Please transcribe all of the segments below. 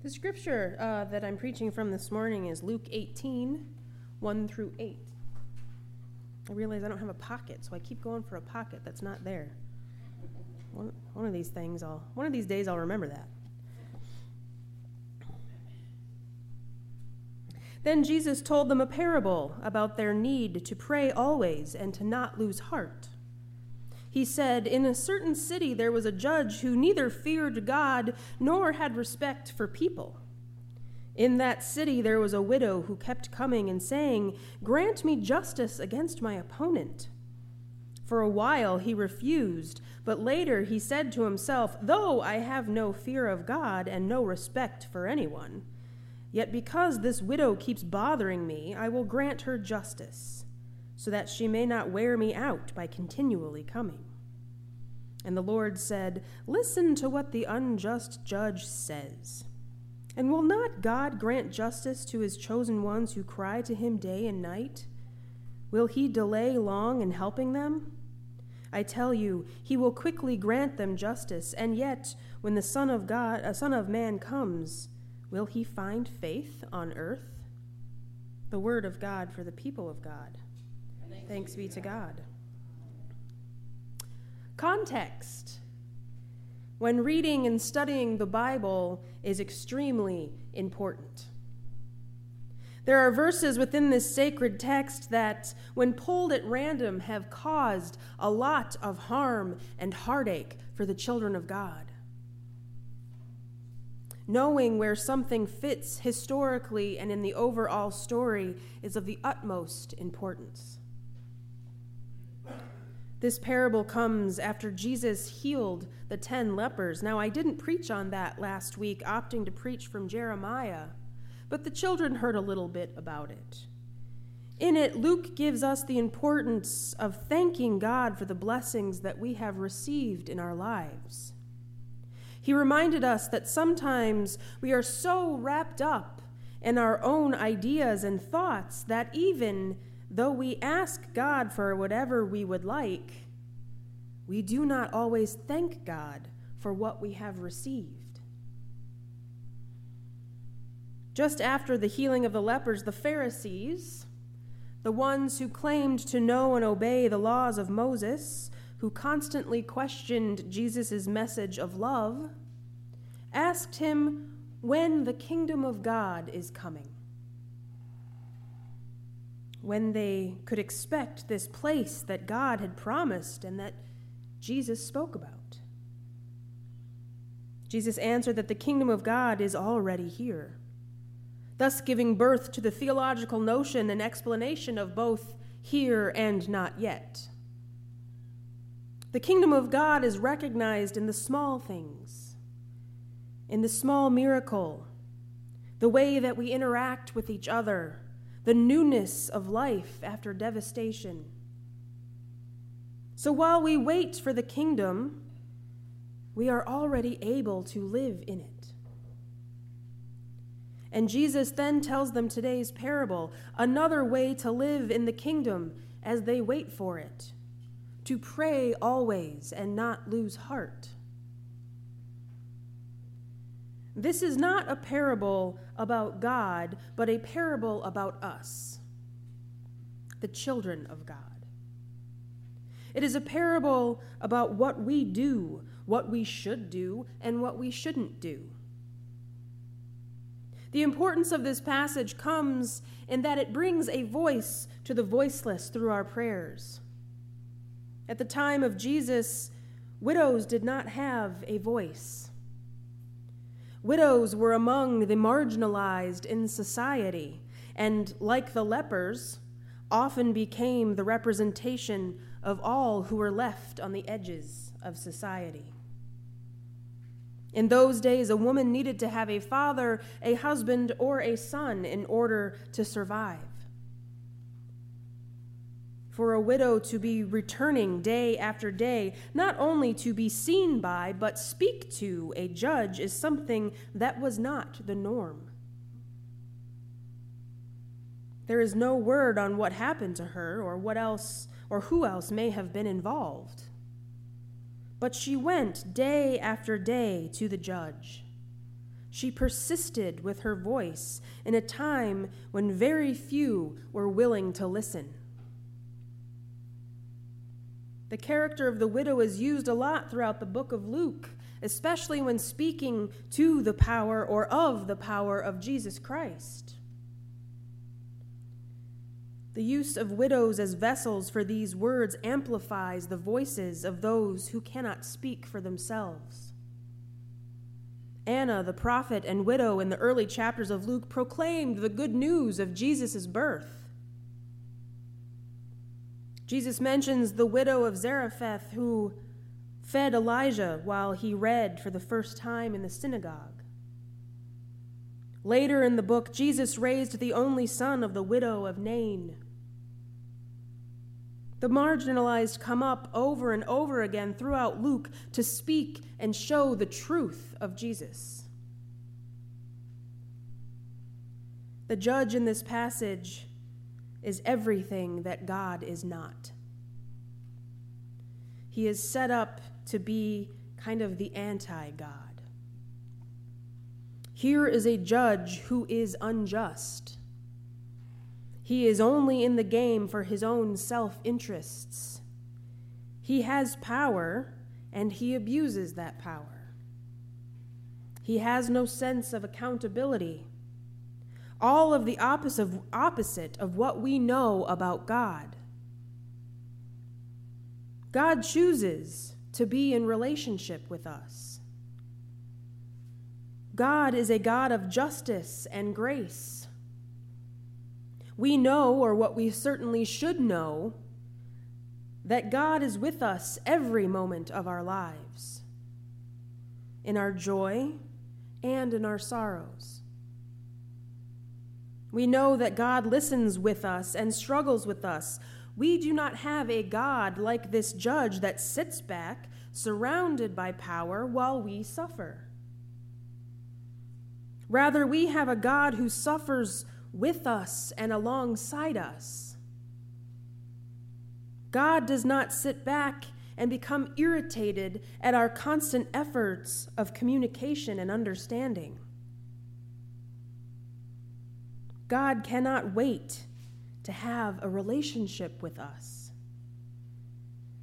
The scripture uh, that I'm preaching from this morning is Luke 18, 1 through 8. I realize I don't have a pocket, so I keep going for a pocket that's not there. One, one of these things, I'll, one of these days, I'll remember that. Then Jesus told them a parable about their need to pray always and to not lose heart. He said, In a certain city there was a judge who neither feared God nor had respect for people. In that city there was a widow who kept coming and saying, Grant me justice against my opponent. For a while he refused, but later he said to himself, Though I have no fear of God and no respect for anyone, yet because this widow keeps bothering me, I will grant her justice so that she may not wear me out by continually coming. And the Lord said, Listen to what the unjust judge says. And will not God grant justice to his chosen ones who cry to him day and night? Will he delay long in helping them? I tell you, he will quickly grant them justice, and yet, when the Son of God, a Son of Man comes, will he find faith on earth? The word of God for the people of God. Thanks be to God. Context. When reading and studying the Bible is extremely important. There are verses within this sacred text that, when pulled at random, have caused a lot of harm and heartache for the children of God. Knowing where something fits historically and in the overall story is of the utmost importance. This parable comes after Jesus healed the ten lepers. Now, I didn't preach on that last week, opting to preach from Jeremiah, but the children heard a little bit about it. In it, Luke gives us the importance of thanking God for the blessings that we have received in our lives. He reminded us that sometimes we are so wrapped up in our own ideas and thoughts that even Though we ask God for whatever we would like, we do not always thank God for what we have received. Just after the healing of the lepers, the Pharisees, the ones who claimed to know and obey the laws of Moses, who constantly questioned Jesus' message of love, asked him when the kingdom of God is coming when they could expect this place that God had promised and that Jesus spoke about. Jesus answered that the kingdom of God is already here, thus giving birth to the theological notion and explanation of both here and not yet. The kingdom of God is recognized in the small things, in the small miracle, the way that we interact with each other the newness of life after devastation. So while we wait for the kingdom, we are already able to live in it. And Jesus then tells them today's parable, another way to live in the kingdom as they wait for it to pray always and not lose heart. This is not a parable about God, but a parable about us, the children of God. It is a parable about what we do, what we should do, and what we shouldn't do. The importance of this passage comes in that it brings a voice to the voiceless through our prayers. At the time of Jesus, widows did not have a voice. Widows were among the marginalized in society, and like the lepers, often became the representation of all who were left on the edges of society. In those days, a woman needed to have a father, a husband, or a son in order to survive for a widow to be returning day after day, not only to be seen by, but speak to a judge, is something that was not the norm. There is no word on what happened to her or what else or who else may have been involved. But she went day after day to the judge, She persisted with her voice in a time when very few were willing to listen. The character of the widow is used a lot throughout the book of Luke, especially when speaking to the power or of the power of Jesus Christ. The use of widows as vessels for these words amplifies the voices of those who cannot speak for themselves. Anna, the prophet and widow in the early chapters of Luke, proclaimed the good news of Jesus' birth. Jesus mentions the widow of Zarephath who fed Elijah while he read for the first time in the synagogue. Later in the book, Jesus raised the only son of the widow of Nain. The marginalized come up over and over again throughout Luke to speak and show the truth of Jesus. The judge in this passage is everything that God is not. He is set up to be kind of the anti God. Here is a judge who is unjust. He is only in the game for his own self interests. He has power, and he abuses that power. He has no sense of accountability. All of the opposite, opposite of what we know about God. God chooses to be in relationship with us. God is a God of justice and grace. We know, or what we certainly should know, that God is with us every moment of our lives, in our joy and in our sorrows. We know that God listens with us and struggles with us. We do not have a God like this judge that sits back, surrounded by power, while we suffer. Rather, we have a God who suffers with us and alongside us. God does not sit back and become irritated at our constant efforts of communication and understanding. God cannot wait to have a relationship with us.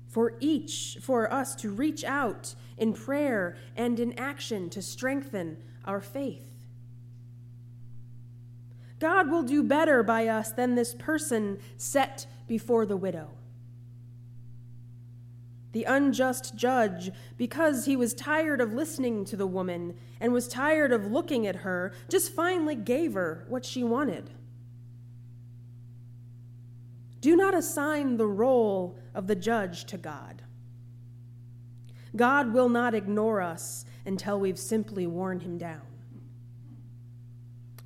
For each, for us to reach out in prayer and in action to strengthen our faith. God will do better by us than this person set before the widow. The unjust judge, because he was tired of listening to the woman and was tired of looking at her, just finally gave her what she wanted. Do not assign the role of the judge to God. God will not ignore us until we've simply worn him down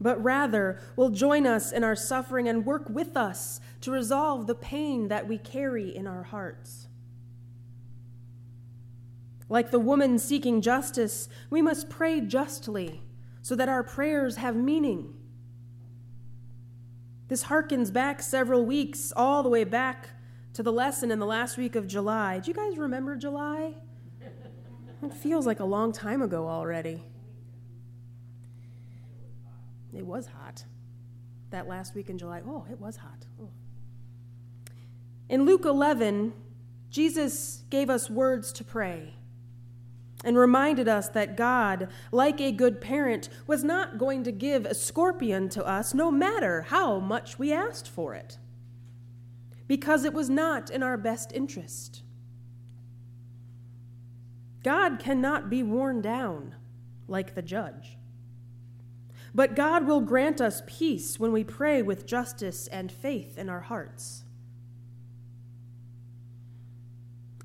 but rather will join us in our suffering and work with us to resolve the pain that we carry in our hearts. Like the woman seeking justice, we must pray justly so that our prayers have meaning. This harkens back several weeks, all the way back to the lesson in the last week of July. Do you guys remember July? It feels like a long time ago already. It was hot. That last week in July, oh, it was hot. Oh. In Luke 11, Jesus gave us words to pray and reminded us that God, like a good parent, was not going to give a scorpion to us no matter how much we asked for it, because it was not in our best interest. God cannot be worn down like the judge. But God will grant us peace when we pray with justice and faith in our hearts.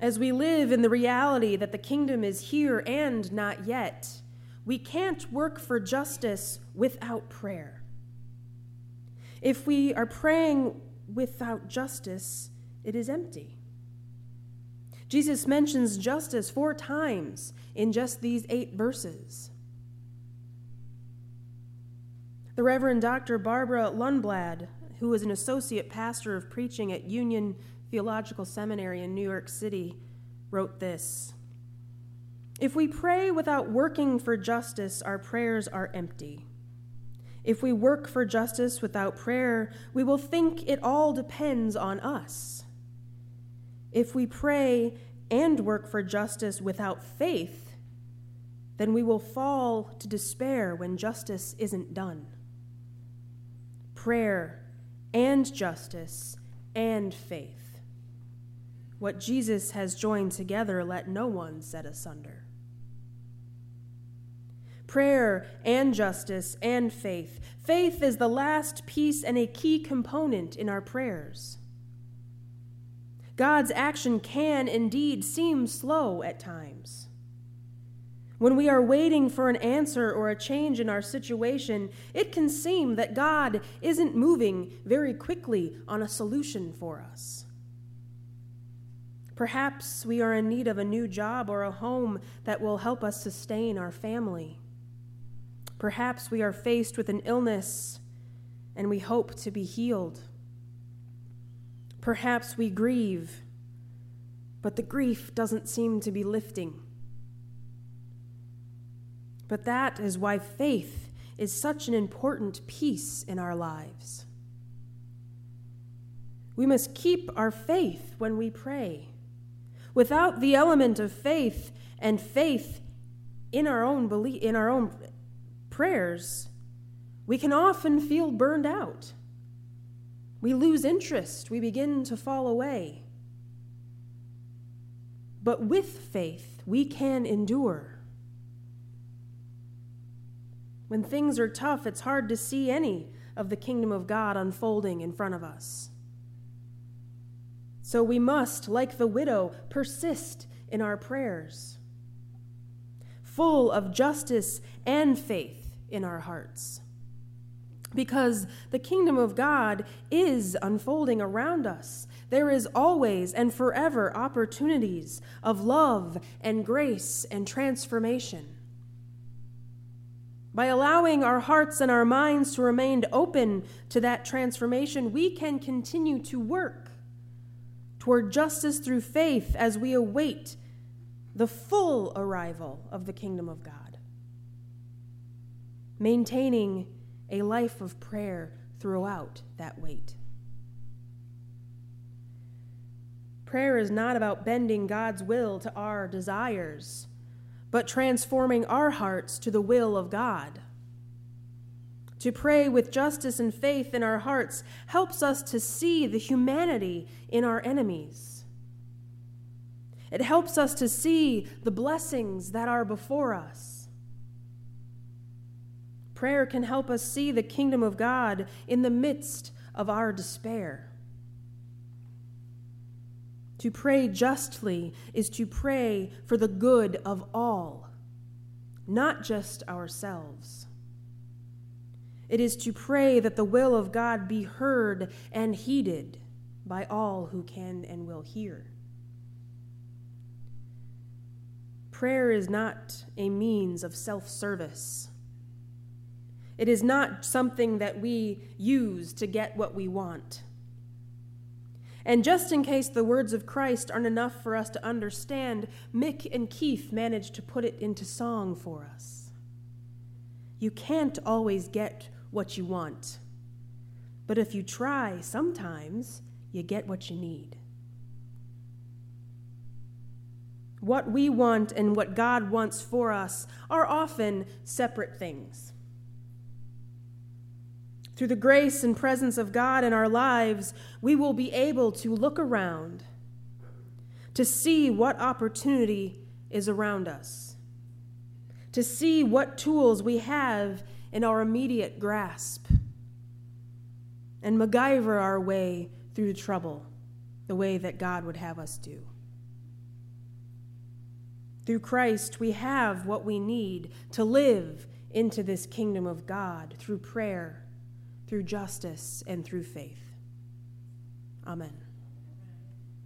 As we live in the reality that the kingdom is here and not yet, we can't work for justice without prayer. If we are praying without justice, it is empty. Jesus mentions justice four times in just these eight verses. The Reverend Dr. Barbara Lundblad, who was an associate pastor of preaching at Union Theological Seminary in New York City, wrote this If we pray without working for justice, our prayers are empty. If we work for justice without prayer, we will think it all depends on us. If we pray and work for justice without faith, then we will fall to despair when justice isn't done. Prayer and justice and faith. What Jesus has joined together, let no one set asunder prayer and justice and faith. Faith is the last piece and a key component in our prayers. God's action can indeed seem slow at times. When we are waiting for an answer or a change in our situation, it can seem that God isn't moving very quickly on a solution for us. Perhaps we are in need of a new job or a home that will help us sustain our family. Perhaps we are faced with an illness and we hope to be healed. Perhaps we grieve, but the grief doesn't seem to be lifting. But that is why faith is such an important piece in our lives. We must keep our faith when we pray. Without the element of faith and faith in our own belief, in our own prayers, we can often feel burned out. We lose interest, we begin to fall away. But with faith, we can endure. When things are tough, it's hard to see any of the kingdom of God unfolding in front of us. So we must, like the widow, persist in our prayers, full of justice and faith in our hearts. Because the kingdom of God is unfolding around us. There is always and forever opportunities of love and grace and transformation. By allowing our hearts and our minds to remain open to that transformation, we can continue to work toward justice through faith as we await the full arrival of the kingdom of God maintaining a life of prayer throughout that wait. Prayer is not about bending God's will to our desires, but transforming our hearts to the will of God. To pray with justice and faith in our hearts helps us to see the humanity in our enemies. It helps us to see the blessings that are before us. Prayer can help us see the kingdom of God in the midst of our despair. To pray justly is to pray for the good of all, not just ourselves. It is to pray that the will of God be heard and heeded by all who can and will hear. Prayer is not a means of self service it is not something that we use to get what we want. And just in case the words of Christ aren't enough for us to understand, Mick and Keith managed to put it into song for us. You can't always get what you want, but if you try, sometimes you get what you need. What we want and what God wants for us are often separate things. Through the grace and presence of God in our lives, we will be able to look around, to see what opportunity is around us, to see what tools we have in our immediate grasp, and MacGyver our way through trouble the way that God would have us do. Through Christ, we have what we need to live into this kingdom of God through prayer through justice, and through faith. Amen.